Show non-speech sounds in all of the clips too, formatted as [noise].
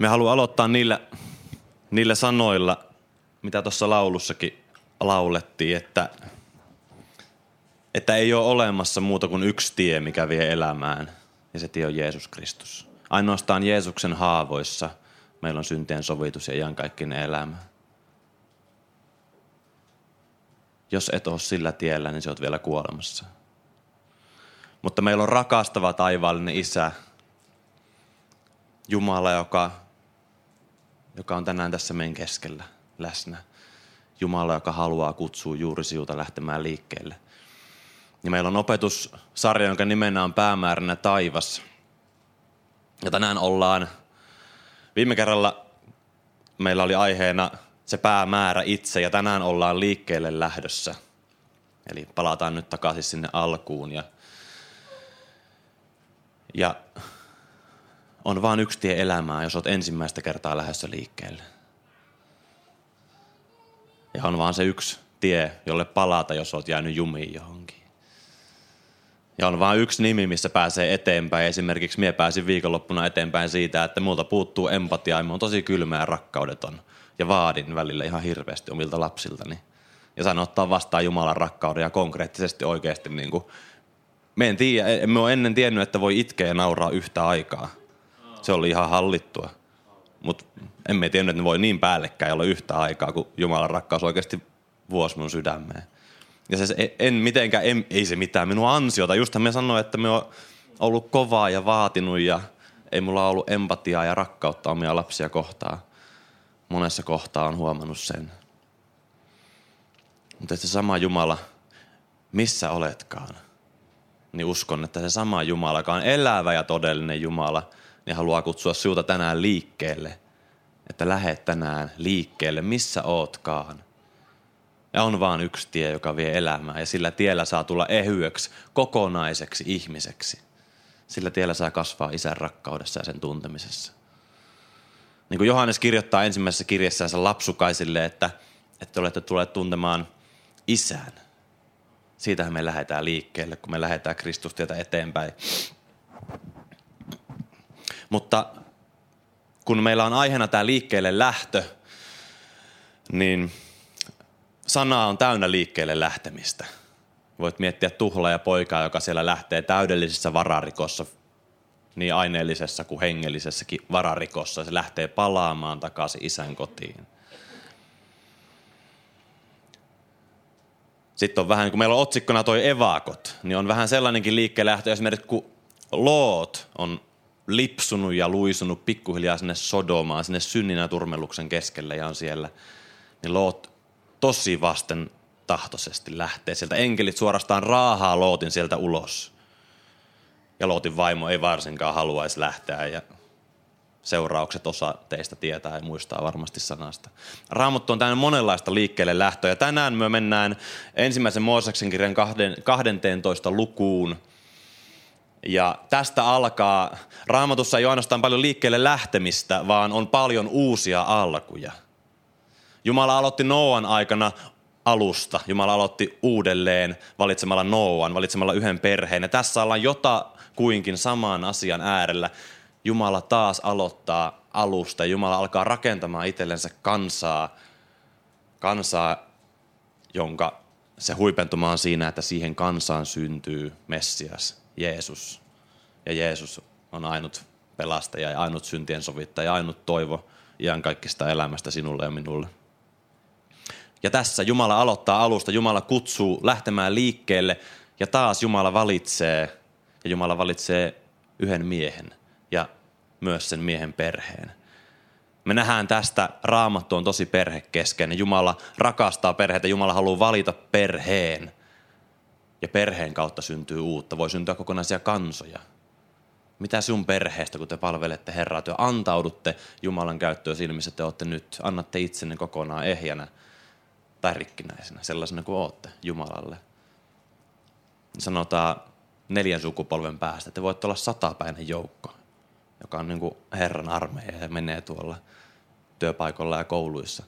Me haluan aloittaa niillä, niillä sanoilla, mitä tuossa laulussakin laulettiin, että, että ei ole olemassa muuta kuin yksi tie, mikä vie elämään, ja se tie on Jeesus Kristus. Ainoastaan Jeesuksen haavoissa meillä on syntien sovitus ja iankaikkinen elämä. Jos et ole sillä tiellä, niin se oot vielä kuolemassa. Mutta meillä on rakastava taivaallinen isä, Jumala, joka, joka on tänään tässä meidän keskellä läsnä. Jumala, joka haluaa kutsua juuri sinulta lähtemään liikkeelle. Ja meillä on opetussarja, jonka nimenä on päämääränä taivas. Ja tänään ollaan, viime kerralla meillä oli aiheena se päämäärä itse ja tänään ollaan liikkeelle lähdössä. Eli palataan nyt takaisin sinne alkuun ja, ja on vain yksi tie elämään, jos olet ensimmäistä kertaa lähdössä liikkeelle. Ja on vaan se yksi tie, jolle palata, jos olet jäänyt jumiin johonkin. Ja on vain yksi nimi, missä pääsee eteenpäin. Esimerkiksi minä pääsin viikonloppuna eteenpäin siitä, että multa puuttuu empatia ja oon tosi kylmä ja rakkaudeton. Ja vaadin välillä ihan hirveästi omilta lapsiltani. Ja sain ottaa vastaan Jumalan rakkauden ja konkreettisesti oikeasti niin kuin, me en tiedä, ole ennen tiennyt, että voi itkeä ja nauraa yhtä aikaa. Se oli ihan hallittua. Mutta emme tiennyt, että ne voi niin päällekkäin olla yhtä aikaa, kun Jumalan rakkaus oikeasti vuosi mun sydämeen. Ja se, en mitenkään, en, ei se mitään minun ansiota. Justhan me sanoin, että me on ollut kovaa ja vaatinut ja ei mulla ollut empatiaa ja rakkautta omia lapsia kohtaan. Monessa kohtaa on huomannut sen. Mutta se sama Jumala, missä oletkaan, niin uskon, että se sama Jumala, joka on elävä ja todellinen Jumala – niin haluaa kutsua sinulta tänään liikkeelle. Että lähet tänään liikkeelle, missä ootkaan. Ja on vaan yksi tie, joka vie elämää ja sillä tiellä saa tulla ehyeksi, kokonaiseksi ihmiseksi. Sillä tiellä saa kasvaa isän rakkaudessa ja sen tuntemisessa. Niin kuin Johannes kirjoittaa ensimmäisessä kirjassaan lapsukaisille, että, että olette tulleet tuntemaan isän. Siitähän me lähdetään liikkeelle, kun me lähdetään Kristustietä eteenpäin. Mutta kun meillä on aiheena tämä liikkeelle lähtö, niin sana on täynnä liikkeelle lähtemistä. Voit miettiä tuhla ja poikaa, joka siellä lähtee täydellisessä vararikossa, niin aineellisessa kuin hengellisessäkin vararikossa. Se lähtee palaamaan takaisin isän kotiin. Sitten on vähän, kun meillä on otsikkona toi evakot, niin on vähän sellainenkin liikkeelle lähtö, esimerkiksi kun Loot on lipsunut ja luisunut pikkuhiljaa sinne Sodomaan, sinne synnin ja turmeluksen keskelle ja on siellä, niin Loot tosi vasten tahtoisesti lähtee sieltä. Enkelit suorastaan raahaa Lootin sieltä ulos. Ja Lootin vaimo ei varsinkaan haluaisi lähteä ja seuraukset osa teistä tietää ja muistaa varmasti sanasta. Raamattu on tänne monenlaista liikkeelle lähtöä ja tänään me mennään ensimmäisen Mooseksen kirjan 12 lukuun – ja tästä alkaa, raamatussa ei ole ainoastaan paljon liikkeelle lähtemistä, vaan on paljon uusia alkuja. Jumala aloitti Noan aikana alusta. Jumala aloitti uudelleen valitsemalla Noan, valitsemalla yhden perheen. Ja tässä ollaan jota kuinkin saman asian äärellä. Jumala taas aloittaa alusta. Jumala alkaa rakentamaan itsellensä kansaa, kansaa, jonka se huipentumaan siinä, että siihen kansaan syntyy Messias. Jeesus. Ja Jeesus on ainut pelastaja ja ainut syntien sovittaja ja ainut toivo kaikista elämästä sinulle ja minulle. Ja tässä Jumala aloittaa alusta, Jumala kutsuu lähtemään liikkeelle ja taas Jumala valitsee ja Jumala valitsee yhden miehen ja myös sen miehen perheen. Me nähdään tästä, raamattu on tosi perhekeskeinen. Jumala rakastaa perheitä, Jumala haluaa valita perheen ja perheen kautta syntyy uutta. Voi syntyä kokonaisia kansoja. Mitä sun perheestä, kun te palvelette Herraa, te antaudutte Jumalan käyttöön silmissä, te olette nyt, annatte itsenne kokonaan ehjänä tai rikkinäisenä, sellaisena kuin olette Jumalalle. Sanotaan neljän sukupolven päästä, te voitte olla satapäinen joukko, joka on niin kuin Herran armeija ja menee tuolla työpaikoilla ja kouluissa.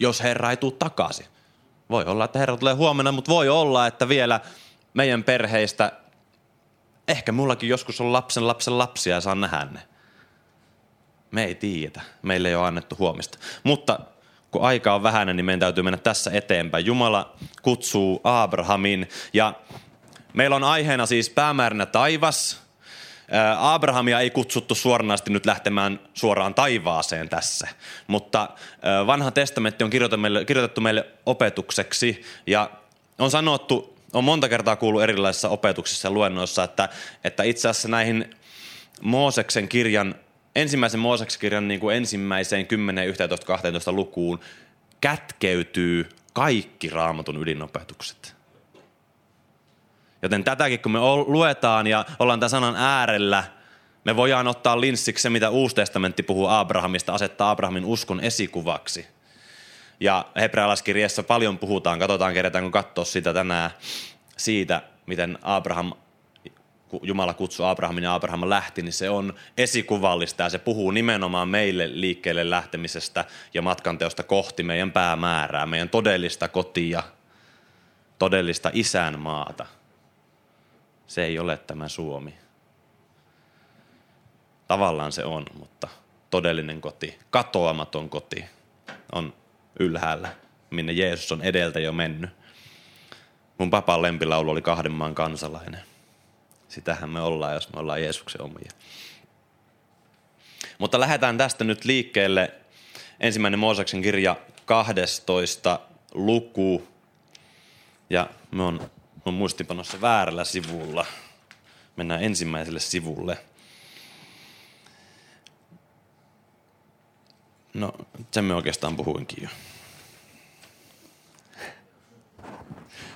Jos Herra ei tule takaisin. Voi olla, että Herra tulee huomenna, mutta voi olla, että vielä meidän perheistä, ehkä mullakin joskus on lapsen lapsen lapsia ja saan nähdä ne. Me ei tiedetä. Meille ei ole annettu huomista. Mutta kun aika on vähäinen, niin meidän täytyy mennä tässä eteenpäin. Jumala kutsuu Abrahamin ja meillä on aiheena siis päämääränä taivas. Abrahamia ei kutsuttu suoranaisesti nyt lähtemään suoraan taivaaseen tässä, mutta vanha testamentti on kirjoitettu meille, kirjoitettu meille opetukseksi ja on sanottu, on monta kertaa kuullut erilaisissa opetuksissa ja luennoissa, että, että itse asiassa näihin Mooseksen kirjan ensimmäisen Mooseksen kirjan niin kuin ensimmäiseen 10, 11, 12 lukuun kätkeytyy kaikki raamatun ydinopetukset. Joten tätäkin kun me luetaan ja ollaan tämän sanan äärellä, me voidaan ottaa linssiksi se, mitä Uusi testamentti puhuu Abrahamista, asettaa Abrahamin uskon esikuvaksi. Ja hebrealaiskirjassa paljon puhutaan, katsotaan, kerätäänkö katsoa sitä tänään, siitä, miten Abraham Jumala kutsui Abrahamin ja Abraham lähti, niin se on esikuvallista ja se puhuu nimenomaan meille liikkeelle lähtemisestä ja matkanteosta kohti meidän päämäärää, meidän todellista kotia, todellista isänmaata. Se ei ole tämä Suomi. Tavallaan se on, mutta todellinen koti, katoamaton koti on ylhäällä, minne Jeesus on edeltä jo mennyt. Mun papan lempilaulu oli kahden maan kansalainen. Sitähän me ollaan, jos me ollaan Jeesuksen omia. Mutta lähdetään tästä nyt liikkeelle. Ensimmäinen Mooseksen kirja 12 luku. Ja me on, on muistipanossa väärällä sivulla. Mennään ensimmäiselle sivulle. No, sen me oikeastaan puhuinkin jo.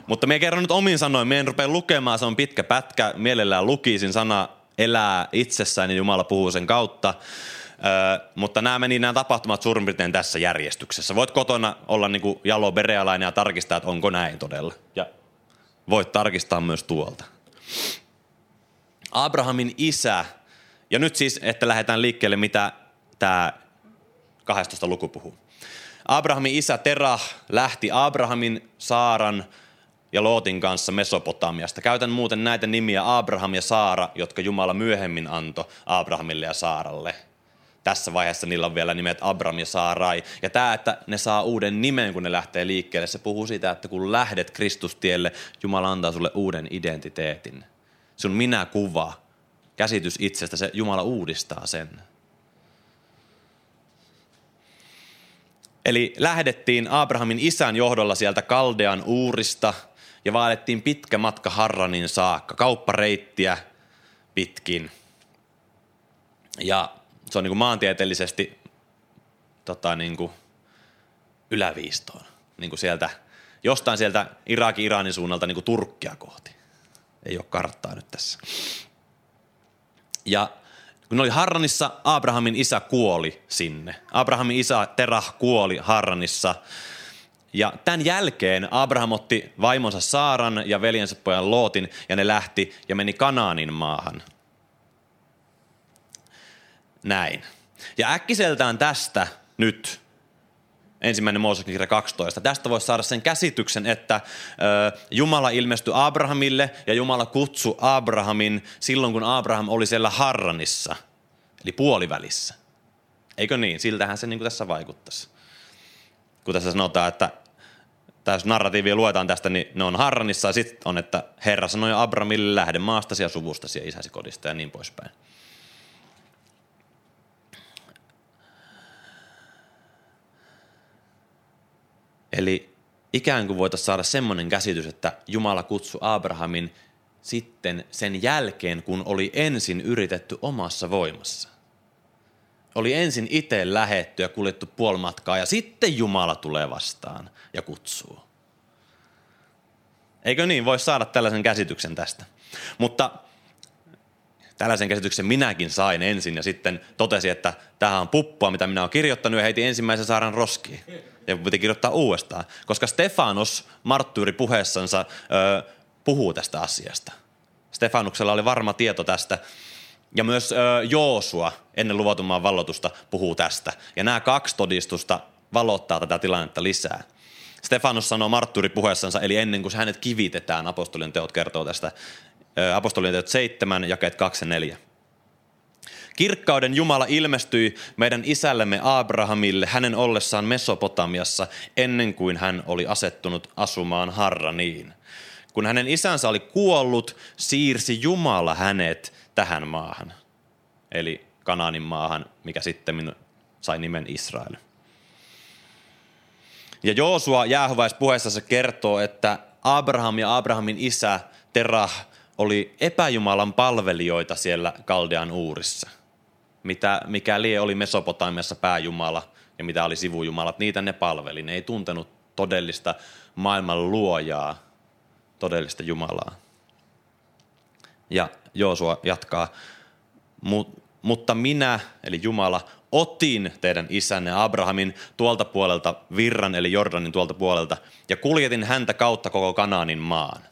Mutta me kerron nyt omin sanoin, me en rupea lukemaan, se on pitkä pätkä, mielellään lukisin sana elää itsessään ja Jumala puhuu sen kautta. Ö, mutta nämä meni nämä tapahtumat suurin piirtein tässä järjestyksessä. Voit kotona olla niin kuin jalo berealainen ja tarkistaa, että onko näin todella. Ja voit tarkistaa myös tuolta. Abrahamin isä, ja nyt siis, että lähdetään liikkeelle, mitä tämä 12 luku puhuu. Abrahamin isä Terah lähti Abrahamin, Saaran, ja Lootin kanssa Mesopotamiasta. Käytän muuten näitä nimiä Abraham ja Saara, jotka Jumala myöhemmin antoi Abrahamille ja Saaralle. Tässä vaiheessa niillä on vielä nimet Abram ja Saarai. Ja tämä, että ne saa uuden nimen, kun ne lähtee liikkeelle, se puhuu siitä, että kun lähdet Kristustielle, Jumala antaa sulle uuden identiteetin. Sun minä-kuva, käsitys itsestä, se Jumala uudistaa sen. Eli lähdettiin Abrahamin isän johdolla sieltä Kaldean uurista – ja vaadettiin pitkä matka Harranin saakka, kauppareittiä pitkin. Ja se on niin kuin maantieteellisesti tota, niin kuin yläviistoon, niin kuin sieltä, jostain sieltä Irakin, Iranin suunnalta niin kuin Turkkia kohti. Ei ole karttaa nyt tässä. Ja kun ne oli Harranissa, Abrahamin isä kuoli sinne. Abrahamin isä Terah kuoli Harranissa ja tämän jälkeen Abraham otti vaimonsa Saaran ja veljensä pojan Lootin ja ne lähti ja meni Kanaanin maahan. Näin. Ja äkkiseltään tästä nyt ensimmäinen Mooseksen kirja 12. Tästä voisi saada sen käsityksen, että ö, Jumala ilmestyi Abrahamille ja Jumala kutsui Abrahamin silloin, kun Abraham oli siellä Harranissa, eli puolivälissä. Eikö niin? Siltähän se niin kuin tässä vaikuttaisi kun tässä sanotaan, että jos narratiivia luetaan tästä, niin ne on Harranissa ja sitten on, että Herra sanoi Abramille lähde maastasi ja suvustasi ja isäsi kodista ja niin poispäin. Eli ikään kuin voitaisiin saada semmoinen käsitys, että Jumala kutsui Abrahamin sitten sen jälkeen, kun oli ensin yritetty omassa voimassa oli ensin itse lähetty ja kuljettu puoli matkaa ja sitten Jumala tulee vastaan ja kutsuu. Eikö niin? Voi saada tällaisen käsityksen tästä. Mutta tällaisen käsityksen minäkin sain ensin ja sitten totesin, että tähän on puppua, mitä minä olen kirjoittanut ja heitin ensimmäisen saaran roskiin. Ja piti kirjoittaa uudestaan, koska Stefanos marttyyri puheessansa ö, puhuu tästä asiasta. Stefanuksella oli varma tieto tästä ja myös ö, Joosua ennen luvatunmaan vallotusta puhuu tästä. Ja nämä kaksi todistusta valottaa tätä tilannetta lisää. Stefanus sanoo martturi puheessansa, eli ennen kuin hänet kivitetään, apostolien teot kertoo tästä, apostolien teot 7, jakeet 2 ja 4. Kirkkauden Jumala ilmestyi meidän isällemme Abrahamille hänen ollessaan Mesopotamiassa ennen kuin hän oli asettunut asumaan Harraniin. Kun hänen isänsä oli kuollut, siirsi Jumala hänet tähän maahan, eli Kanaanin maahan, mikä sitten sai nimen Israel. Ja Joosua jäähyväispuheessa se kertoo, että Abraham ja Abrahamin isä Terah oli epäjumalan palvelijoita siellä Kaldean uurissa. Mitä, mikä lie oli Mesopotamiassa pääjumala ja mitä oli sivujumalat, niitä ne palveli. Ne ei tuntenut todellista maailman luojaa, todellista Jumalaa. Ja Joosua jatkaa, mutta minä, eli Jumala, otin teidän isänne Abrahamin tuolta puolelta virran, eli Jordanin tuolta puolelta, ja kuljetin häntä kautta koko Kanaanin maan.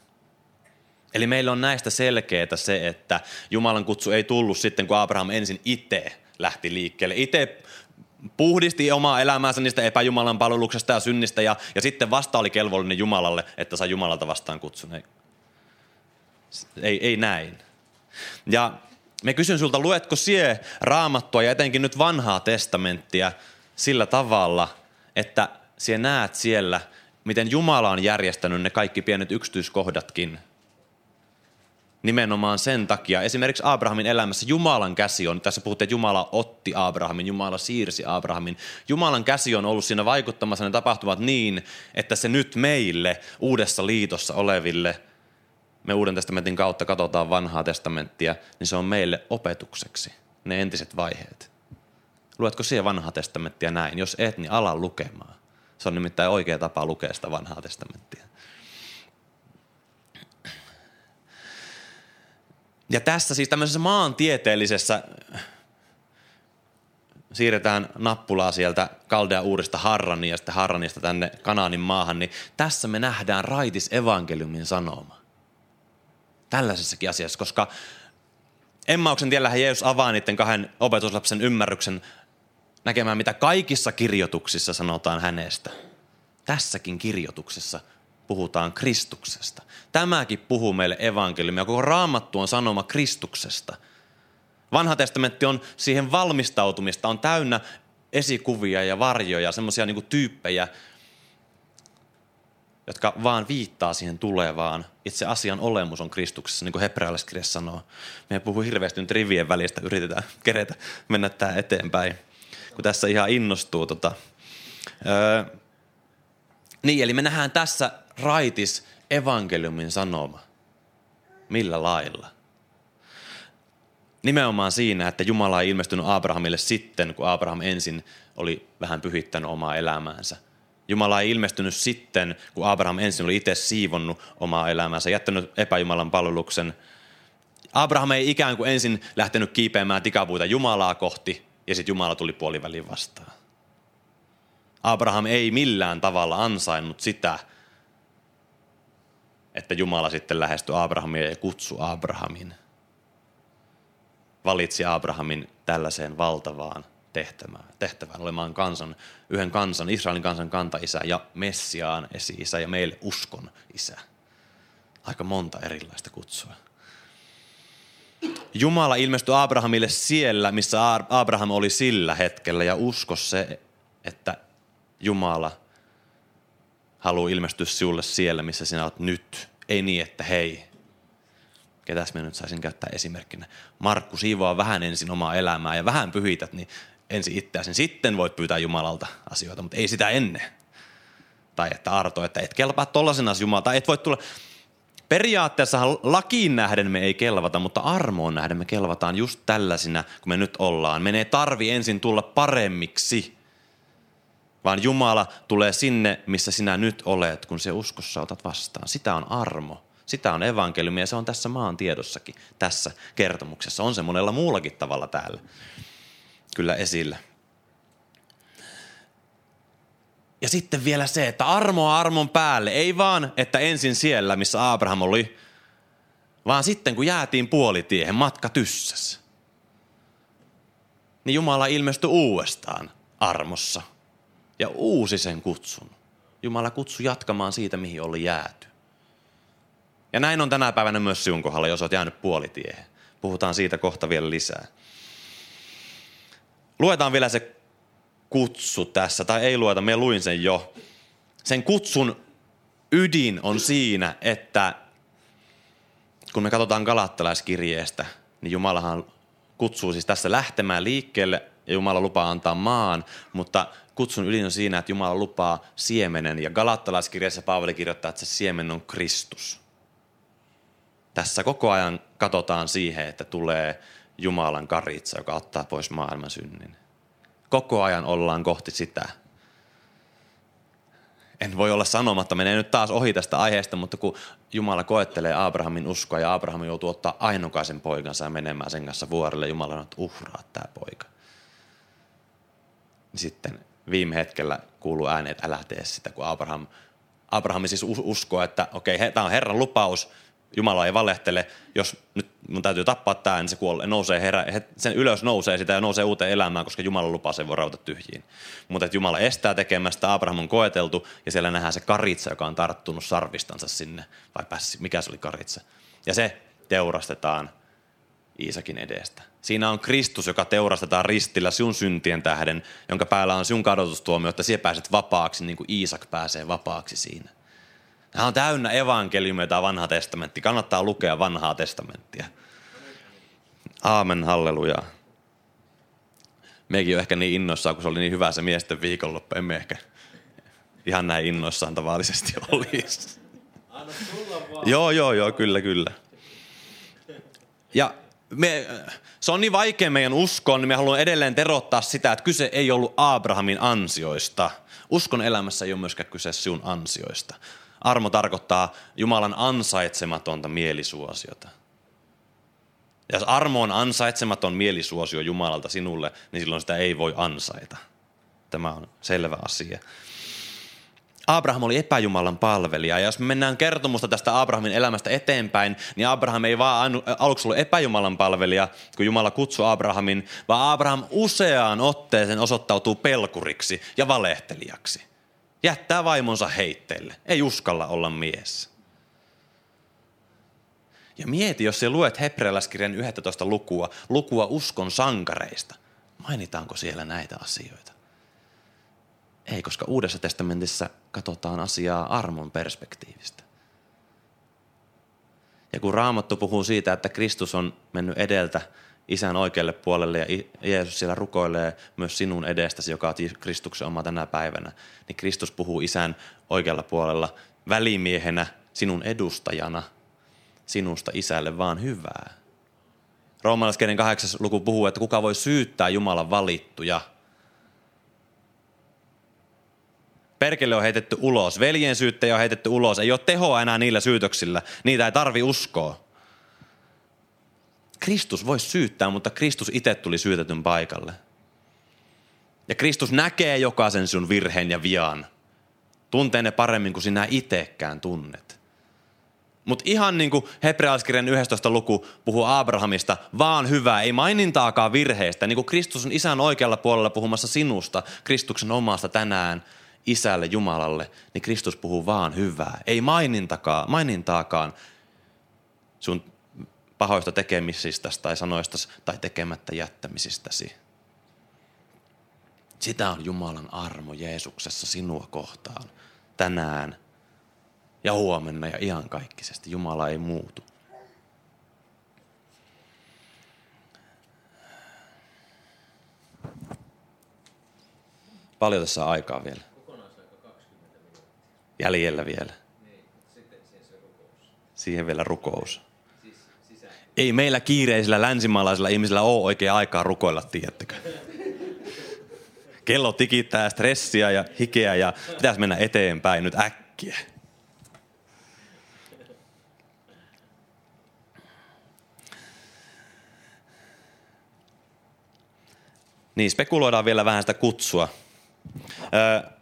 Eli meillä on näistä selkeää se, että Jumalan kutsu ei tullut sitten, kun Abraham ensin itse lähti liikkeelle. Itse puhdisti omaa elämäänsä niistä epäjumalan palveluksesta ja synnistä ja, ja sitten vasta oli kelvollinen Jumalalle, että sai Jumalalta vastaan kutsun. Ei, ei, ei näin. Ja me kysyn sulta, luetko sie raamattua ja etenkin nyt vanhaa testamenttia sillä tavalla, että sie näet siellä, miten Jumala on järjestänyt ne kaikki pienet yksityiskohdatkin nimenomaan sen takia. Esimerkiksi Abrahamin elämässä Jumalan käsi on, tässä puhuttiin, että Jumala otti Abrahamin, Jumala siirsi Abrahamin. Jumalan käsi on ollut siinä vaikuttamassa ne tapahtumat niin, että se nyt meille uudessa liitossa oleville, me Uuden testamentin kautta katsotaan vanhaa testamenttia, niin se on meille opetukseksi, ne entiset vaiheet. Luetko siihen vanhaa testamenttia näin? Jos et, niin ala lukemaan. Se on nimittäin oikea tapa lukea sitä vanhaa testamenttia. Ja tässä siis tämmöisessä maantieteellisessä siirretään nappulaa sieltä Kaldea uudesta Harraniin ja sitten Harranista tänne Kanaanin maahan, niin tässä me nähdään raitis evankeliumin sanoma. Tällaisessakin asiassa, koska Emmauksen tiellähän Jeesus avaa niiden kahden opetuslapsen ymmärryksen näkemään, mitä kaikissa kirjoituksissa sanotaan hänestä. Tässäkin kirjoituksessa puhutaan Kristuksesta. Tämäkin puhuu meille evankeliumia. Koko raamattu on sanoma Kristuksesta. Vanha testamentti on siihen valmistautumista, on täynnä esikuvia ja varjoja, semmoisia niin tyyppejä, jotka vaan viittaa siihen tulevaan. Itse asian olemus on Kristuksessa, niin kuin hebrealaiskirjassa sanoo. Me puhuu hirveästi nyt rivien välistä, yritetään kerätä, mennä tämä eteenpäin, kun tässä ihan innostuu. Tota. Öö, niin, eli me nähdään tässä raitis evankeliumin sanoma. Millä lailla? Nimenomaan siinä, että Jumala ei ilmestynyt Abrahamille sitten, kun Abraham ensin oli vähän pyhittänyt omaa elämäänsä. Jumala ei ilmestynyt sitten, kun Abraham ensin oli itse siivonnut omaa elämäänsä, jättänyt epäjumalan palveluksen. Abraham ei ikään kuin ensin lähtenyt kiipeämään tikapuita Jumalaa kohti, ja sitten Jumala tuli puoliväliin vastaan. Abraham ei millään tavalla ansainnut sitä, että Jumala sitten lähestyi Abrahamia ja kutsui Abrahamin. Valitsi Abrahamin tällaiseen valtavaan tehtävään, tehtävään olemaan kansan, yhden kansan, Israelin kansan kantaisä ja Messiaan esi-isä ja meille uskon isä. Aika monta erilaista kutsua. Jumala ilmestyi Abrahamille siellä, missä Abraham oli sillä hetkellä ja usko se, että Jumala – haluaa ilmestyä sinulle siellä, missä sinä olet nyt. Ei niin, että hei, ketäs minä nyt saisin käyttää esimerkkinä. Markku siivoaa vähän ensin omaa elämää ja vähän pyhität, niin ensin itseäsi. Sitten voit pyytää Jumalalta asioita, mutta ei sitä ennen. Tai että Arto, että et kelpaa tollaisena Jumalta. Et voi tulla, Periaatteessa lakiin nähden me ei kelvata, mutta armoon nähden me kelvataan just tällaisina, kun me nyt ollaan. Menee tarvi ensin tulla paremmiksi vaan Jumala tulee sinne, missä sinä nyt olet, kun se uskossa otat vastaan. Sitä on armo. Sitä on evankeliumi ja se on tässä maan tiedossakin, tässä kertomuksessa. On se monella muullakin tavalla täällä kyllä esillä. Ja sitten vielä se, että armoa armon päälle. Ei vaan, että ensin siellä, missä Abraham oli, vaan sitten kun jäätiin puolitiehen, matka tyssäs. Niin Jumala ilmestyi uudestaan armossa – ja uusi sen kutsun. Jumala kutsui jatkamaan siitä, mihin oli jääty. Ja näin on tänä päivänä myös sinun kohdalla, jos olet jäänyt puolitiehen. Puhutaan siitä kohta vielä lisää. luetaan vielä se kutsu tässä, tai ei lueta, me luin sen jo. Sen kutsun ydin on siinä, että kun me katsotaan galattalaiskirjeestä, niin Jumalahan kutsuu siis tässä lähtemään liikkeelle ja Jumala lupaa antaa maan, mutta kutsun ydin on siinä, että Jumala lupaa siemenen. Ja Galattalaiskirjassa Paavali kirjoittaa, että se siemen on Kristus. Tässä koko ajan katsotaan siihen, että tulee Jumalan karitsa, joka ottaa pois maailman synnin. Koko ajan ollaan kohti sitä. En voi olla sanomatta, menee nyt taas ohi tästä aiheesta, mutta kun Jumala koettelee Abrahamin uskoa ja Abraham joutuu ottaa ainokaisen poikansa ja menemään sen kanssa vuorelle, Jumala on, että uhraa tämä poika. Niin sitten viime hetkellä kuuluu ääni, että älä tee sitä, kun Abraham, Abraham siis uskoo, että okei, okay, tämä on Herran lupaus, Jumala ei valehtele, jos nyt mun täytyy tappaa tämä, niin se kuolee, nousee herä, sen ylös nousee sitä ja nousee uuteen elämään, koska Jumala lupaa sen voi rauta tyhjiin. Mutta että Jumala estää tekemästä, Abraham on koeteltu ja siellä nähdään se karitsa, joka on tarttunut sarvistansa sinne, vai pääsi, mikä se oli karitsa. Ja se teurastetaan Iisakin edestä. Siinä on Kristus, joka teurastetaan ristillä sinun syntien tähden, jonka päällä on sinun kadotustuomio, että sinä pääset vapaaksi niin kuin Iisak pääsee vapaaksi siinä. Tämä on täynnä evankeliumia tämä vanha testamentti. Kannattaa lukea vanhaa testamenttia. Aamen, halleluja. Mekin on ehkä niin innoissaan, kun se oli niin hyvä se miesten viikonloppu. Emme ehkä ihan näin innoissaan tavallisesti [laughs] olisi. Joo, joo, joo, kyllä, kyllä. Ja me, se on niin vaikea meidän uskoon, niin me haluan edelleen terottaa sitä, että kyse ei ollut Abrahamin ansioista. Uskon elämässä ei ole myöskään kyse sinun ansioista. Armo tarkoittaa Jumalan ansaitsematonta mielisuosiota. Ja jos armo on ansaitsematon mielisuosio Jumalalta sinulle, niin silloin sitä ei voi ansaita. Tämä on selvä asia. Abraham oli epäjumalan palvelija. Ja jos me mennään kertomusta tästä Abrahamin elämästä eteenpäin, niin Abraham ei vaan aluksi ollut epäjumalan palvelija, kun Jumala kutsui Abrahamin, vaan Abraham useaan otteeseen osoittautuu pelkuriksi ja valehtelijaksi. Jättää vaimonsa heitteille. Ei uskalla olla mies. Ja mieti, jos sä luet hebrealaiskirjan 11 lukua, lukua uskon sankareista. Mainitaanko siellä näitä asioita? Ei, koska Uudessa testamentissa katsotaan asiaa armon perspektiivistä. Ja kun Raamattu puhuu siitä, että Kristus on mennyt edeltä isän oikealle puolelle ja Jeesus siellä rukoilee myös sinun edestäsi, joka on Kristuksen oma tänä päivänä, niin Kristus puhuu isän oikealla puolella välimiehenä, sinun edustajana, sinusta isälle vaan hyvää. Roomalaiskirjan kahdeksas luku puhuu, että kuka voi syyttää Jumalan valittuja. Perkele on heitetty ulos, veljen syyttäjä on heitetty ulos, ei ole tehoa enää niillä syytöksillä, niitä ei tarvi uskoa. Kristus voisi syyttää, mutta Kristus itse tuli syytetyn paikalle. Ja Kristus näkee jokaisen sun virheen ja vian. Tuntee ne paremmin kuin sinä itsekään tunnet. Mutta ihan niin kuin Hebrealaiskirjan 11 luku puhuu Abrahamista, vaan hyvää, ei mainintaakaan virheistä. Niin kuin Kristus on isän oikealla puolella puhumassa sinusta, Kristuksen omasta tänään isälle Jumalalle, niin Kristus puhuu vaan hyvää. Ei mainintaakaan, mainintaakaan sun pahoista tekemisistä tai sanoista tai tekemättä jättämisistäsi. Sitä on Jumalan armo Jeesuksessa sinua kohtaan tänään ja huomenna ja iankaikkisesti. Jumala ei muutu. Paljon tässä aikaa vielä. Jäljellä vielä. Siihen vielä rukous ei meillä kiireisillä länsimaalaisilla ihmisillä ole oikein aikaa rukoilla, tiedättekö? Kello tikittää stressiä ja hikeä ja pitäisi mennä eteenpäin nyt äkkiä. Niin, spekuloidaan vielä vähän sitä kutsua.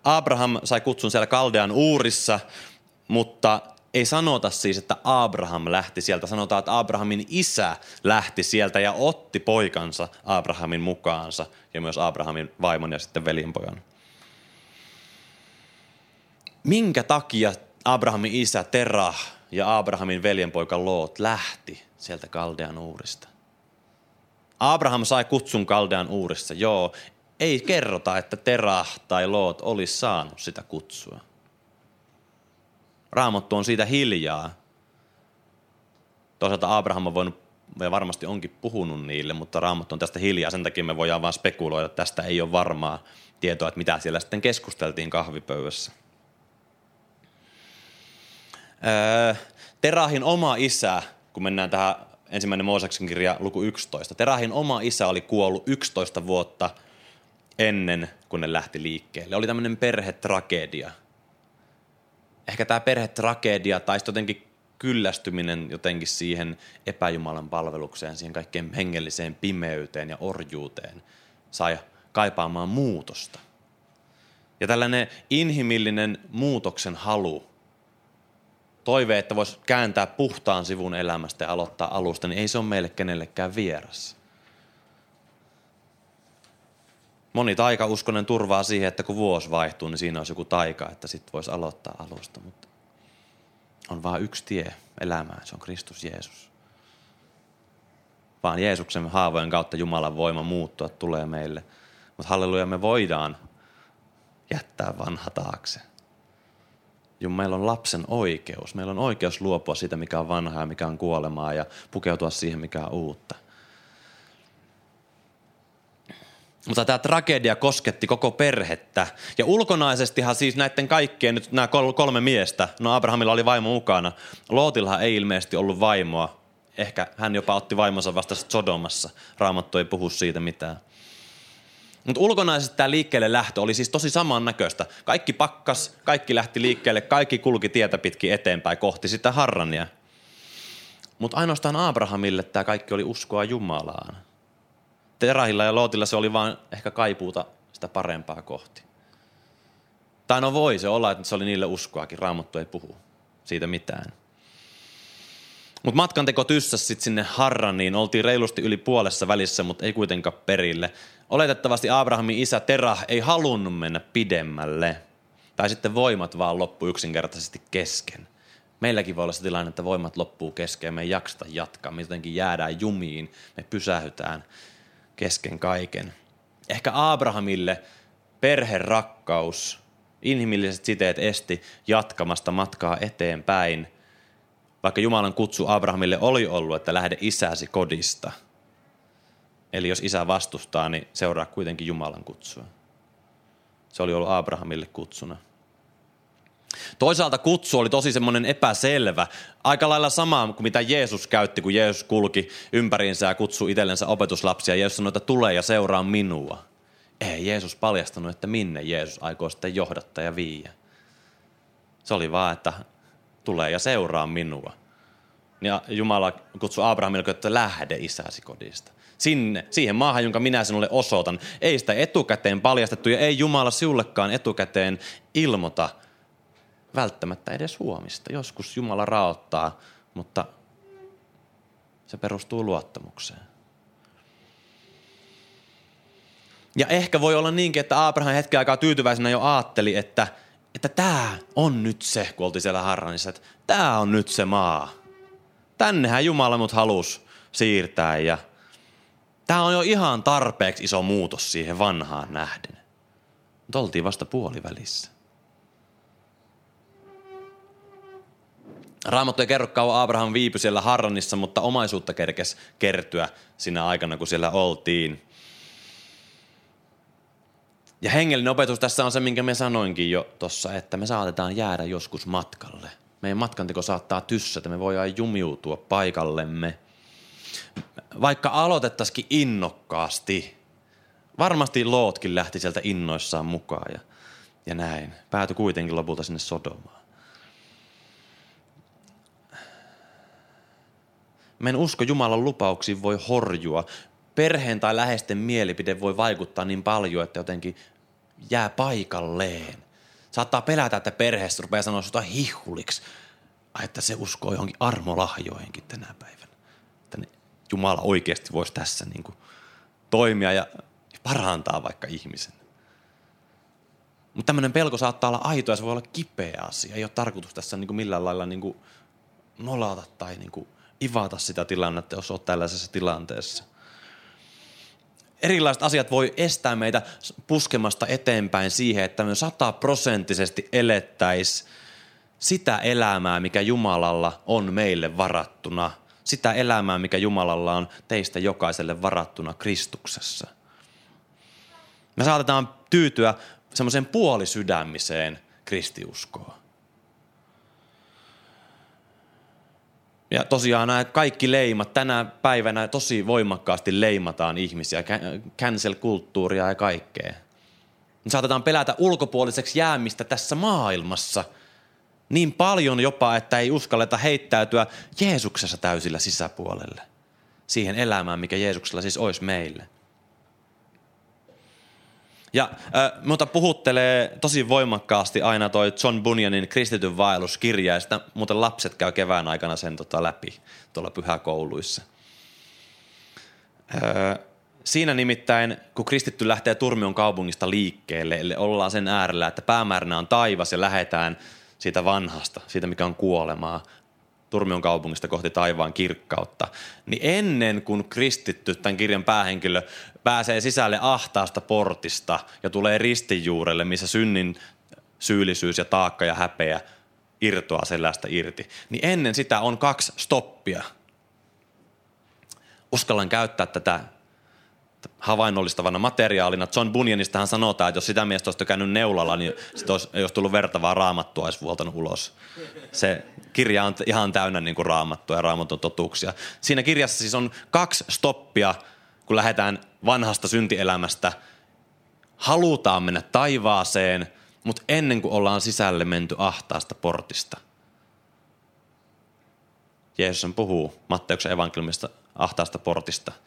Abraham sai kutsun siellä Kaldean uurissa, mutta ei sanota siis, että Abraham lähti sieltä. Sanotaan, että Abrahamin isä lähti sieltä ja otti poikansa Abrahamin mukaansa ja myös Abrahamin vaimon ja sitten veljenpojan. Minkä takia Abrahamin isä Terah ja Abrahamin veljenpoika Loot lähti sieltä Kaldean uurista? Abraham sai kutsun Kaldean uurissa, joo. Ei kerrota, että Terah tai Loot olisi saanut sitä kutsua. Raamattu on siitä hiljaa. Toisaalta Abraham on voinut ja varmasti onkin puhunut niille, mutta Raamattu on tästä hiljaa. Sen takia me voidaan vain spekuloida, että tästä ei ole varmaa tietoa, että mitä siellä sitten keskusteltiin kahvipöydässä. Öö, Terahin oma isä, kun mennään tähän ensimmäinen Mooseksen kirja luku 11. Terahin oma isä oli kuollut 11 vuotta ennen kuin ne lähti liikkeelle. Oli tämmöinen perhetragedia. Ehkä tämä perhetragedia tai jotenkin kyllästyminen jotenkin siihen epäjumalan palvelukseen, siihen kaikkeen hengelliseen pimeyteen ja orjuuteen sai kaipaamaan muutosta. Ja tällainen inhimillinen muutoksen halu, toive, että voisi kääntää puhtaan sivun elämästä ja aloittaa alusta, niin ei se ole meille kenellekään vieras. Moni taikauskonen turvaa siihen, että kun vuosi vaihtuu, niin siinä olisi joku taika, että sitten voisi aloittaa alusta. Mutta on vain yksi tie elämään, se on Kristus Jeesus. Vaan Jeesuksen haavojen kautta Jumalan voima muuttua tulee meille. Mutta halleluja, me voidaan jättää vanha taakse. Jumala, meillä on lapsen oikeus. Meillä on oikeus luopua siitä, mikä on vanhaa ja mikä on kuolemaa ja pukeutua siihen, mikä on uutta. Mutta tämä tragedia kosketti koko perhettä. Ja ulkonaisestihan siis näiden kaikkien, nyt nämä kolme miestä, no Abrahamilla oli vaimo mukana. Lootillahan ei ilmeisesti ollut vaimoa. Ehkä hän jopa otti vaimonsa vasta Sodomassa. Raamattu ei puhu siitä mitään. Mutta ulkonaisesti tämä liikkeelle lähtö oli siis tosi samannäköistä. Kaikki pakkas, kaikki lähti liikkeelle, kaikki kulki tietä pitkin eteenpäin kohti sitä harrania. Mutta ainoastaan Abrahamille tämä kaikki oli uskoa Jumalaan. Terahilla ja Lootilla se oli vain ehkä kaipuuta sitä parempaa kohti. Tai no voi se olla, että se oli niille uskoakin. Raamattu ei puhu siitä mitään. Mutta matkanteko tyssäs sitten sinne Harraniin. Oltiin reilusti yli puolessa välissä, mutta ei kuitenkaan perille. Oletettavasti Abrahamin isä Terah ei halunnut mennä pidemmälle. Tai sitten voimat vaan loppu yksinkertaisesti kesken. Meilläkin voi olla se tilanne, että voimat loppuu kesken me ei jaksata jatkaa. Me jotenkin jäädään jumiin, me pysähytään kesken kaiken. Ehkä Abrahamille perherakkaus, inhimilliset siteet esti jatkamasta matkaa eteenpäin, vaikka Jumalan kutsu Abrahamille oli ollut, että lähde isäsi kodista. Eli jos isä vastustaa, niin seuraa kuitenkin Jumalan kutsua. Se oli ollut Abrahamille kutsuna. Toisaalta kutsu oli tosi semmoinen epäselvä. Aika lailla sama kuin mitä Jeesus käytti, kun Jeesus kulki ympäriinsä ja kutsui itsellensä opetuslapsia. Jeesus sanoi, että tule ja seuraa minua. Ei Jeesus paljastanut, että minne Jeesus aikoo sitten johdattaa ja viiä. Se oli vaan, että tulee ja seuraa minua. Ja Jumala kutsui Abrahamille, että lähde isäsi kodista. Sinne, siihen maahan, jonka minä sinulle osoitan. Ei sitä etukäteen paljastettu ja ei Jumala sinullekaan etukäteen ilmoita – välttämättä edes huomista. Joskus Jumala raottaa, mutta se perustuu luottamukseen. Ja ehkä voi olla niinkin, että Abraham hetken aikaa tyytyväisenä jo ajatteli, että, että tämä on nyt se, kun oltiin siellä Harranissa, että tämä on nyt se maa. Tännehän Jumala mut halus siirtää ja tämä on jo ihan tarpeeksi iso muutos siihen vanhaan nähden. Mutta oltiin vasta puolivälissä. Raamattu ei kerro kauan Abraham viipyi siellä Harranissa, mutta omaisuutta kerkes kertyä siinä aikana, kun siellä oltiin. Ja hengellinen opetus tässä on se, minkä me sanoinkin jo tuossa, että me saatetaan jäädä joskus matkalle. Meidän matkanteko saattaa tyssätä, me voidaan jumiutua paikallemme. Vaikka aloitettaisikin innokkaasti. Varmasti Lootkin lähti sieltä innoissaan mukaan ja, ja näin. Päätyi kuitenkin lopulta sinne Sodomaan. Me en usko Jumalan lupauksiin voi horjua. Perheen tai läheisten mielipide voi vaikuttaa niin paljon, että jotenkin jää paikalleen. Saattaa pelätä, että perheessä rupeaa sanoa jotain hihuliksi. Että se uskoo johonkin armolahjoihinkin tänä päivänä. Että Jumala oikeasti voisi tässä niin kuin toimia ja parantaa vaikka ihmisen. Mutta tämmöinen pelko saattaa olla aito ja se voi olla kipeä asia. Ei ole tarkoitus tässä niin kuin millään lailla niin kuin nolata tai niin kuin ivata sitä tilannetta, jos olet tällaisessa tilanteessa. erilaiset asiat voi estää meitä puskemasta eteenpäin siihen, että me sataprosenttisesti elettäisiin sitä elämää, mikä Jumalalla on meille varattuna. Sitä elämää, mikä Jumalalla on teistä jokaiselle varattuna Kristuksessa. Me saatetaan tyytyä semmoiseen puolisydämiseen kristiuskoon. Ja tosiaan nämä kaikki leimat tänä päivänä tosi voimakkaasti leimataan ihmisiä, cancel-kulttuuria ja kaikkea. Me saatetaan pelätä ulkopuoliseksi jäämistä tässä maailmassa niin paljon jopa, että ei uskalleta heittäytyä Jeesuksessa täysillä sisäpuolelle. Siihen elämään, mikä Jeesuksella siis olisi meille. Ja äh, mutta puhuttelee tosi voimakkaasti aina toi John Bunyanin kristityn vaelluskirja, ja sitä muuten lapset käy kevään aikana sen tota läpi tuolla pyhäkouluissa. Äh, siinä nimittäin, kun kristitty lähtee Turmion kaupungista liikkeelle, eli ollaan sen äärellä, että päämääränä on taivas ja lähdetään siitä vanhasta, siitä mikä on kuolemaa, Turmion kaupungista kohti taivaan kirkkautta, niin ennen kuin kristitty, tämän kirjan päähenkilö, pääsee sisälle ahtaasta portista ja tulee ristinjuurelle, missä synnin syyllisyys ja taakka ja häpeä irtoaa sellaista irti, niin ennen sitä on kaksi stoppia. Uskallan käyttää tätä havainnollistavana materiaalina. John Bunyanistahan sanotaan, että jos sitä miestä olisi käynyt neulalla, niin sit olisi, jos tullut vertavaa raamattua, olisi vuoltanut ulos. Se kirja on ihan täynnä niin kuin raamattua ja raamatun totuuksia. Siinä kirjassa siis on kaksi stoppia, kun lähdetään vanhasta syntielämästä. Halutaan mennä taivaaseen, mutta ennen kuin ollaan sisälle menty ahtaasta portista. Jeesus puhuu Matteuksen evankeliumista ahtaasta portista –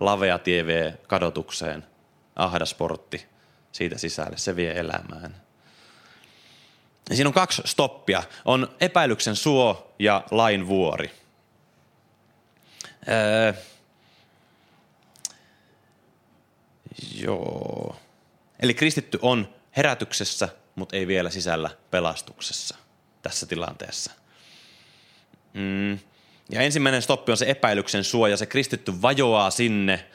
lavea tie vie kadotukseen, ahdas portti siitä sisälle, se vie elämään. Ja siinä on kaksi stoppia. On epäilyksen suo ja lain vuori. Öö, joo. Eli kristitty on herätyksessä, mutta ei vielä sisällä pelastuksessa tässä tilanteessa. Mm. Ja ensimmäinen stoppi on se epäilyksen suoja. Se kristitty vajoaa sinne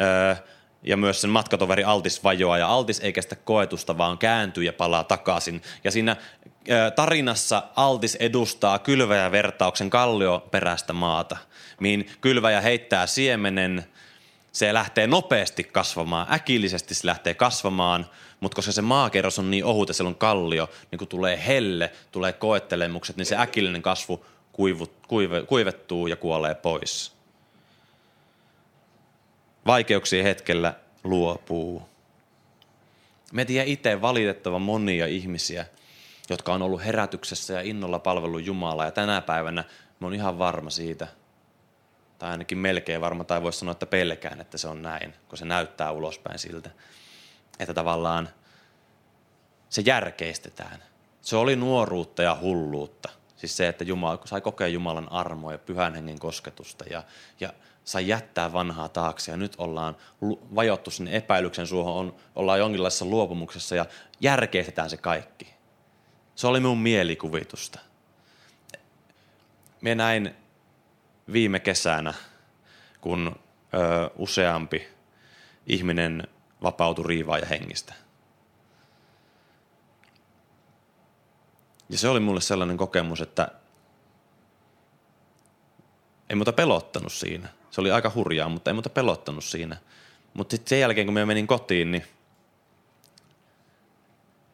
öö, ja myös sen matkatoveri Altis vajoaa. Ja Altis ei kestä koetusta, vaan kääntyy ja palaa takaisin. Ja siinä öö, tarinassa Altis edustaa kylväjävertauksen kallioperäistä maata, mihin kylväjä heittää siemenen. Se lähtee nopeasti kasvamaan, äkillisesti se lähtee kasvamaan, mutta koska se maakerros on niin ohut ja siellä on kallio, niin kun tulee helle, tulee koettelemukset, niin se äkillinen kasvu – kuivut, kuive, kuivettuu ja kuolee pois. Vaikeuksien hetkellä luopuu. Me tiedän itse valitettavan monia ihmisiä, jotka on ollut herätyksessä ja innolla palvellut Jumalaa. Ja tänä päivänä mä oon ihan varma siitä, tai ainakin melkein varma, tai voisi sanoa, että pelkään, että se on näin, kun se näyttää ulospäin siltä. Että tavallaan se järkeistetään. Se oli nuoruutta ja hulluutta. Siis se, että Jumala, sai kokea Jumalan armoa ja pyhän hengen kosketusta ja, ja sai jättää vanhaa taakse. Ja nyt ollaan vajottu sinne epäilyksen suohon, on, ollaan jonkinlaisessa luopumuksessa ja järkeistetään se kaikki. Se oli minun mielikuvitusta. Me näin viime kesänä, kun ö, useampi ihminen vapautui riivaa ja hengistä – Ja se oli mulle sellainen kokemus, että ei muuta pelottanut siinä. Se oli aika hurjaa, mutta ei muuta pelottanut siinä. Mutta sitten sen jälkeen, kun me menin kotiin, niin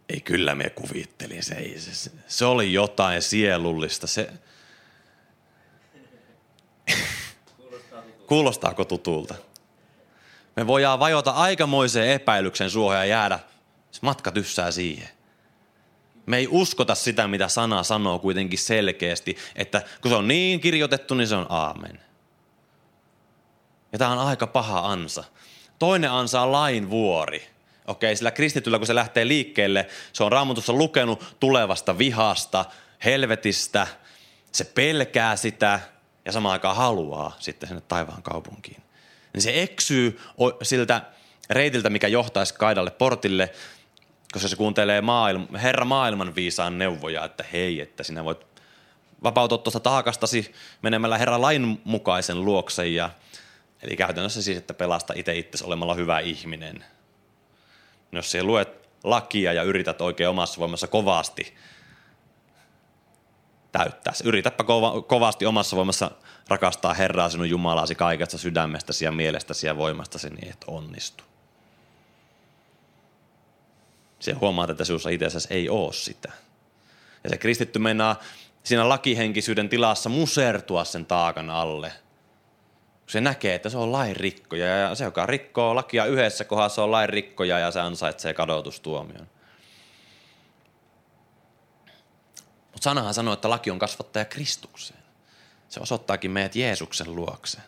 ei kyllä me kuvittelin. Se, se, se oli jotain sielullista. Se... Kuulostaako tutulta? Me voidaan vajota aikamoiseen epäilyksen suohon ja jäädä. Matka tyssää siihen. Me ei uskota sitä, mitä sana sanoo kuitenkin selkeästi, että kun se on niin kirjoitettu, niin se on aamen. Ja tämä on aika paha ansa. Toinen ansa on lain vuori. Okei, sillä kristityllä kun se lähtee liikkeelle, se on raamatussa lukenut tulevasta vihasta, helvetistä, se pelkää sitä ja samaan aikaan haluaa sitten sinne taivaan kaupunkiin. Niin se eksyy siltä reitiltä, mikä johtaisi kaidalle portille koska se kuuntelee maailma, Herra maailman viisaan neuvoja, että hei, että sinä voit vapautua tuosta taakastasi menemällä Herra lain mukaisen luokse ja Eli käytännössä siis, että pelasta itse itse olemalla hyvä ihminen. Jos sä luet lakia ja yrität oikein omassa voimassa kovasti täyttää. Yritäpä kova, kovasti omassa voimassa rakastaa Herraa sinun Jumalasi kaikesta sydämestäsi ja mielestäsi ja voimastasi, niin et onnistu. Se huomaat, että sinussa itsessäsi ei ole sitä. Ja se kristitty meinaa siinä lakihenkisyyden tilassa musertua sen taakan alle. Se näkee, että se on lain rikkoja ja se, joka rikkoo lakia yhdessä kohdassa, on lain rikkoja ja se ansaitsee kadotustuomion. Mutta sanahan sanoo, että laki on kasvattaja Kristukseen. Se osoittaakin meidät Jeesuksen luokse,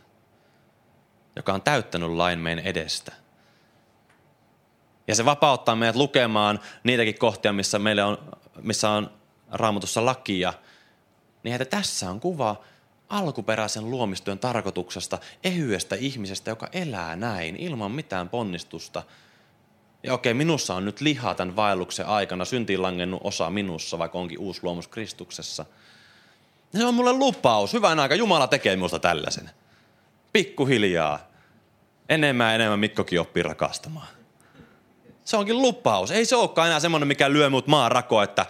joka on täyttänyt lain meidän edestä. Ja se vapauttaa meidät lukemaan niitäkin kohtia, missä, meille on, missä on raamatussa lakia. Niin että tässä on kuva alkuperäisen luomistyön tarkoituksesta, ehyestä ihmisestä, joka elää näin ilman mitään ponnistusta – ja okei, minussa on nyt lihaa tämän vaelluksen aikana, syntiin langennut osa minussa, vaikka onkin uusi luomus Kristuksessa. Ja se on mulle lupaus. Hyvän aika Jumala tekee minusta tällaisen. Pikkuhiljaa. Enemmän ja enemmän Mikkokin oppii rakastamaan. Se onkin lupaus. Ei se olekaan enää semmoinen, mikä lyö mut maan rako, että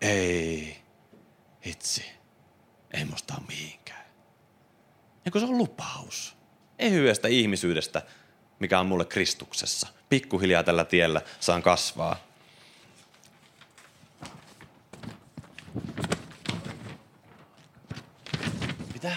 ei, hitsi, ei musta ole mihinkään. Ja kun se on lupaus. Ehyestä ihmisyydestä, mikä on mulle Kristuksessa. Pikkuhiljaa tällä tiellä saan kasvaa. Mitä?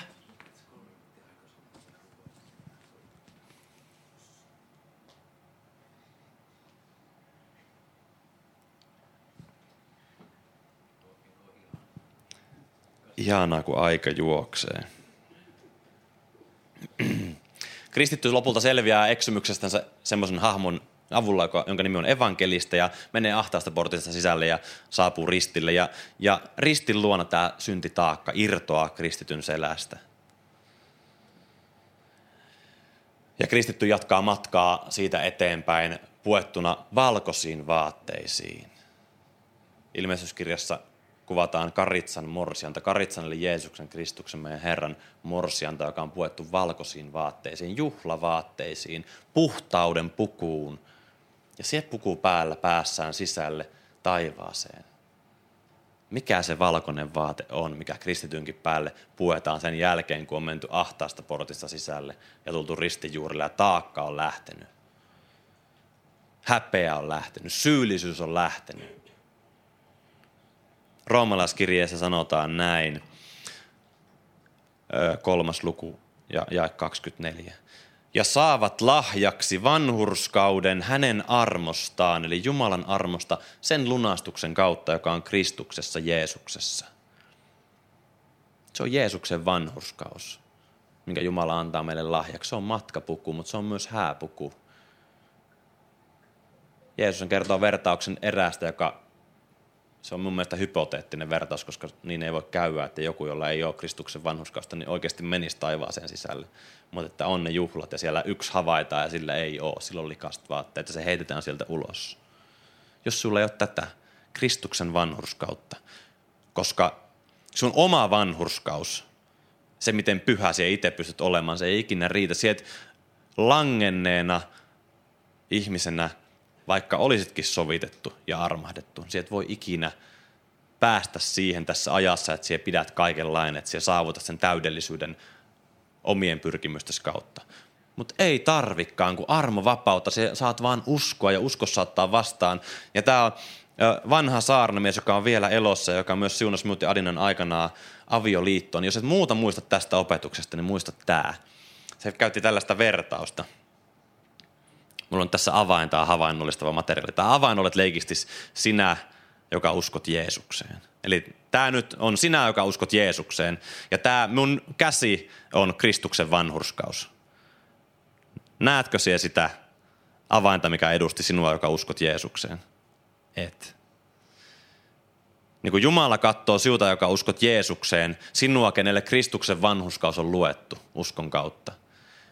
Ihanaa, kun aika juoksee. [clears throat] kristitty lopulta selviää eksymyksestänsä semmoisen hahmon avulla, jonka nimi on evankelista ja menee ahtaasta portista sisälle ja saapuu ristille. Ja, ja ristin luona tämä syntitaakka irtoaa kristityn selästä. Ja kristitty jatkaa matkaa siitä eteenpäin puettuna valkoisiin vaatteisiin. Ilmeisyskirjassa kuvataan Karitsan morsianta. Karitsan eli Jeesuksen Kristuksen meidän Herran morsianta, joka on puettu valkoisiin vaatteisiin, juhlavaatteisiin, puhtauden pukuun. Ja se puku päällä päässään sisälle taivaaseen. Mikä se valkoinen vaate on, mikä kristitynkin päälle puetaan sen jälkeen, kun on menty ahtaasta portista sisälle ja tultu ristijuurille ja taakka on lähtenyt. Häpeä on lähtenyt, syyllisyys on lähtenyt roomalaiskirjeessä sanotaan näin, kolmas luku ja jae 24. Ja saavat lahjaksi vanhurskauden hänen armostaan, eli Jumalan armosta, sen lunastuksen kautta, joka on Kristuksessa Jeesuksessa. Se on Jeesuksen vanhurskaus, minkä Jumala antaa meille lahjaksi. Se on matkapuku, mutta se on myös hääpuku. Jeesus kertoo vertauksen erästä, joka se on mun mielestä hypoteettinen vertaus, koska niin ei voi käydä, että joku, jolla ei ole Kristuksen vanhuskausta, niin oikeasti menisi taivaaseen sisälle. Mutta että on ne juhlat ja siellä yksi havaitaan ja sillä ei ole, silloin likasta vaatteita, se heitetään sieltä ulos. Jos sulla ei ole tätä Kristuksen vanhurskautta, koska sun oma vanhurskaus, se miten pyhä se itse pystyt olemaan, se ei ikinä riitä. Sieltä langenneena ihmisenä – vaikka olisitkin sovitettu ja armahdettu, sieltä voi ikinä päästä siihen tässä ajassa, että siellä pidät kaikenlainen, että siellä saavutat sen täydellisyyden omien pyrkimystesi kautta. Mutta ei tarvikkaan, kun armo vapautta, se saat vaan uskoa ja usko saattaa vastaan. Ja tämä on vanha saarnamies, joka on vielä elossa, joka myös siunas minut Adinan aikanaan avioliittoon. Jos et muuta muista tästä opetuksesta, niin muista tämä. Se käytti tällaista vertausta – Mulla on tässä avain tai havainnollistava materiaali. Tämä avain olet leikisti sinä, joka uskot Jeesukseen. Eli tämä nyt on sinä, joka uskot Jeesukseen. Ja tämä mun käsi on Kristuksen vanhurskaus. Näetkö siellä sitä avainta, mikä edusti sinua, joka uskot Jeesukseen? Et. Niin kun Jumala katsoo sinulta, joka uskot Jeesukseen, sinua, kenelle Kristuksen vanhuskaus on luettu uskon kautta –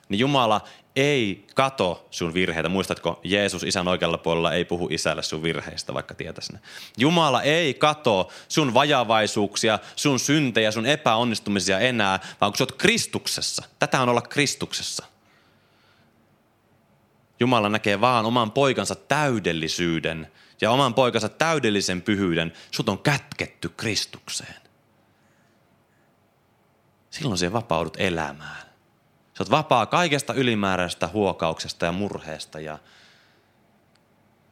niin Jumala ei kato sun virheitä. Muistatko, Jeesus isän oikealla puolella ei puhu isälle sun virheistä, vaikka tietäisi ne. Jumala ei kato sun vajavaisuuksia, sun syntejä, sun epäonnistumisia enää, vaan kun sä oot Kristuksessa. Tätä on olla Kristuksessa. Jumala näkee vaan oman poikansa täydellisyyden ja oman poikansa täydellisen pyhyyden. Sut on kätketty Kristukseen. Silloin se vapaudut elämään. Sä oot vapaa kaikesta ylimääräisestä huokauksesta ja murheesta ja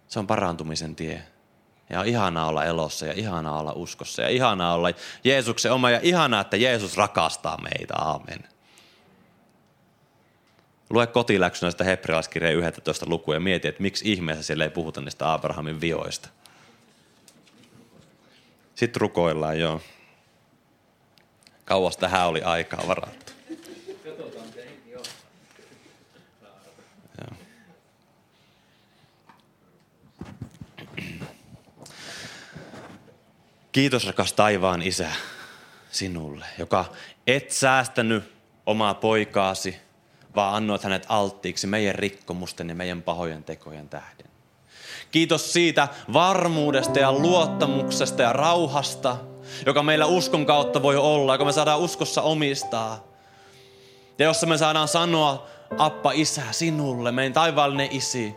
se on parantumisen tie. Ja on ihanaa olla elossa ja ihanaa olla uskossa ja ihanaa olla Jeesuksen oma ja ihanaa, että Jeesus rakastaa meitä. Aamen. Lue kotiläksynä sitä hebrealaiskirjeen 11 lukua ja mieti, että miksi ihmeessä siellä ei puhuta niistä Abrahamin vioista. Sitten rukoillaan, joo. Kauas tähän oli aikaa varattu. Kiitos rakas taivaan isä sinulle, joka et säästänyt omaa poikaasi, vaan annoit hänet alttiiksi meidän rikkomusten ja meidän pahojen tekojen tähden. Kiitos siitä varmuudesta ja luottamuksesta ja rauhasta, joka meillä uskon kautta voi olla, joka me saadaan uskossa omistaa. Ja jossa me saadaan sanoa, Appa, Isä, sinulle, meidän taivaallinen isi,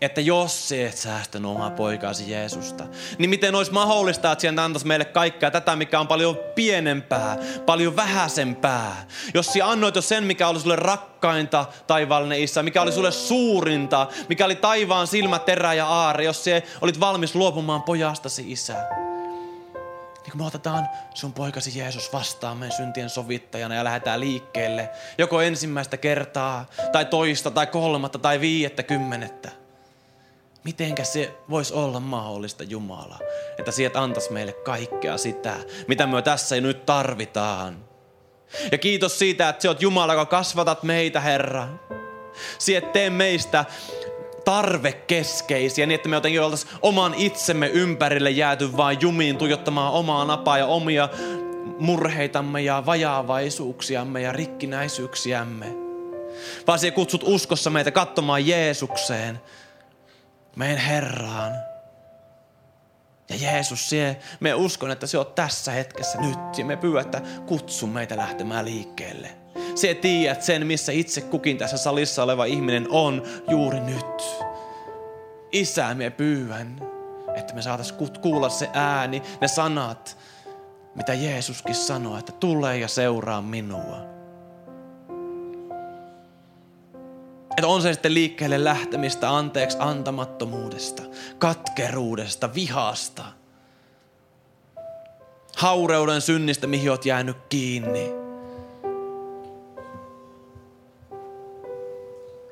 että jos se et säästänyt omaa poikaasi Jeesusta, niin miten olisi mahdollista, että sieltä antaisi meille kaikkea tätä, mikä on paljon pienempää, paljon vähäisempää. Jos sinä annoit jo sen, mikä oli sulle rakkainta, taivaallinen isä, mikä oli sulle suurinta, mikä oli taivaan silmä, terä ja aare, jos sinä olit valmis luopumaan pojastasi isä. Niin kun me otetaan sun poikasi Jeesus vastaan meidän syntien sovittajana ja lähdetään liikkeelle, joko ensimmäistä kertaa, tai toista, tai kolmatta, tai viiettä, kymmenettä – Mitenkä se voisi olla mahdollista, Jumala, että sieltä antaisi meille kaikkea sitä, mitä me tässä nyt tarvitaan. Ja kiitos siitä, että se oot Jumala, joka kasvatat meitä, Herra. Sieltä tee meistä tarvekeskeisiä, niin että me jotenkin oltaisiin oman itsemme ympärille jääty vain jumiin tuijottamaan omaa napaa ja omia murheitamme ja vajaavaisuuksiamme ja rikkinäisyyksiämme. Vaan sinä kutsut uskossa meitä katsomaan Jeesukseen, meidän Herraan. Ja Jeesus, sie, me uskon, että se on tässä hetkessä nyt. Ja me pyydät, että kutsu meitä lähtemään liikkeelle. Se tiedät sen, missä itse kukin tässä salissa oleva ihminen on juuri nyt. Isä, me pyydän, että me saataisiin kuulla se ääni, ne sanat, mitä Jeesuskin sanoi, että tule ja seuraa minua. Että on se sitten liikkeelle lähtemistä anteeksi antamattomuudesta, katkeruudesta, vihasta, haureuden synnistä, mihin oot jäänyt kiinni.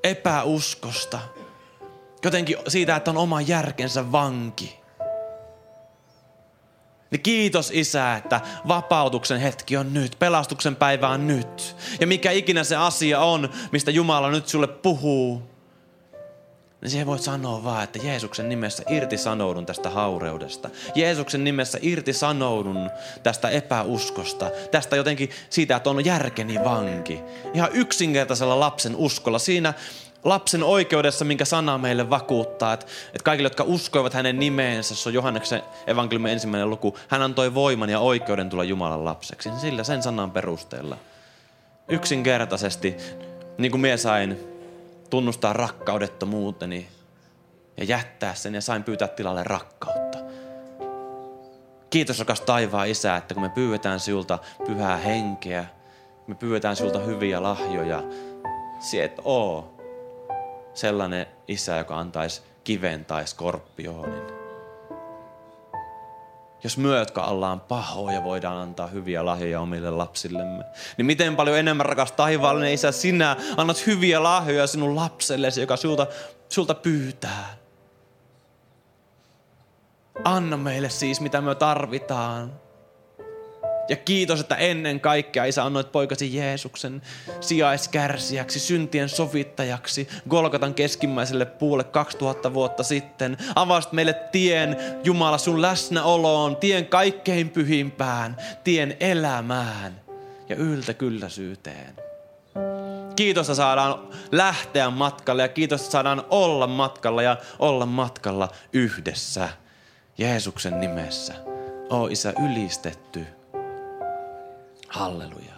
Epäuskosta, jotenkin siitä, että on oma järkensä vanki. Niin kiitos Isä, että vapautuksen hetki on nyt, pelastuksen päivä on nyt. Ja mikä ikinä se asia on, mistä Jumala nyt sulle puhuu, niin siihen voit sanoa vaan, että Jeesuksen nimessä irtisanoudun tästä haureudesta. Jeesuksen nimessä irtisanoudun tästä epäuskosta. Tästä jotenkin siitä, että on järkeni vanki. Ihan yksinkertaisella lapsen uskolla. Siinä lapsen oikeudessa, minkä sana meille vakuuttaa, että, että kaikille, jotka uskoivat hänen nimeensä, se on Johanneksen evankeliumin ensimmäinen luku, hän antoi voiman ja oikeuden tulla Jumalan lapseksi. Sillä sen sanan perusteella. Yksinkertaisesti, niin kuin minä sain tunnustaa rakkaudettomuuteni ja jättää sen ja sain pyytää tilalle rakkautta. Kiitos rakas taivaan Isä, että kun me pyydetään sinulta pyhää henkeä, me pyydetään sinulta hyviä lahjoja, sieltä oo sellainen isä, joka antaisi kiven tai skorpionin. Jos myö, jotka ollaan pahoja, voidaan antaa hyviä lahjoja omille lapsillemme, niin miten paljon enemmän rakas taivaallinen isä, sinä annat hyviä lahjoja sinun lapsellesi, joka sulta, sulta pyytää. Anna meille siis, mitä me tarvitaan. Ja kiitos, että ennen kaikkea Isä annoit poikasi Jeesuksen sijaiskärsiäksi, syntien sovittajaksi, Golgatan keskimmäiselle puulle 2000 vuotta sitten. Avasit meille tien, Jumala, sun läsnäoloon, tien kaikkein pyhimpään, tien elämään ja yltäkylläisyyteen. Kiitos, että saadaan lähteä matkalle ja kiitos, että saadaan olla matkalla ja olla matkalla yhdessä. Jeesuksen nimessä. O Isä, ylistetty. Halleluja.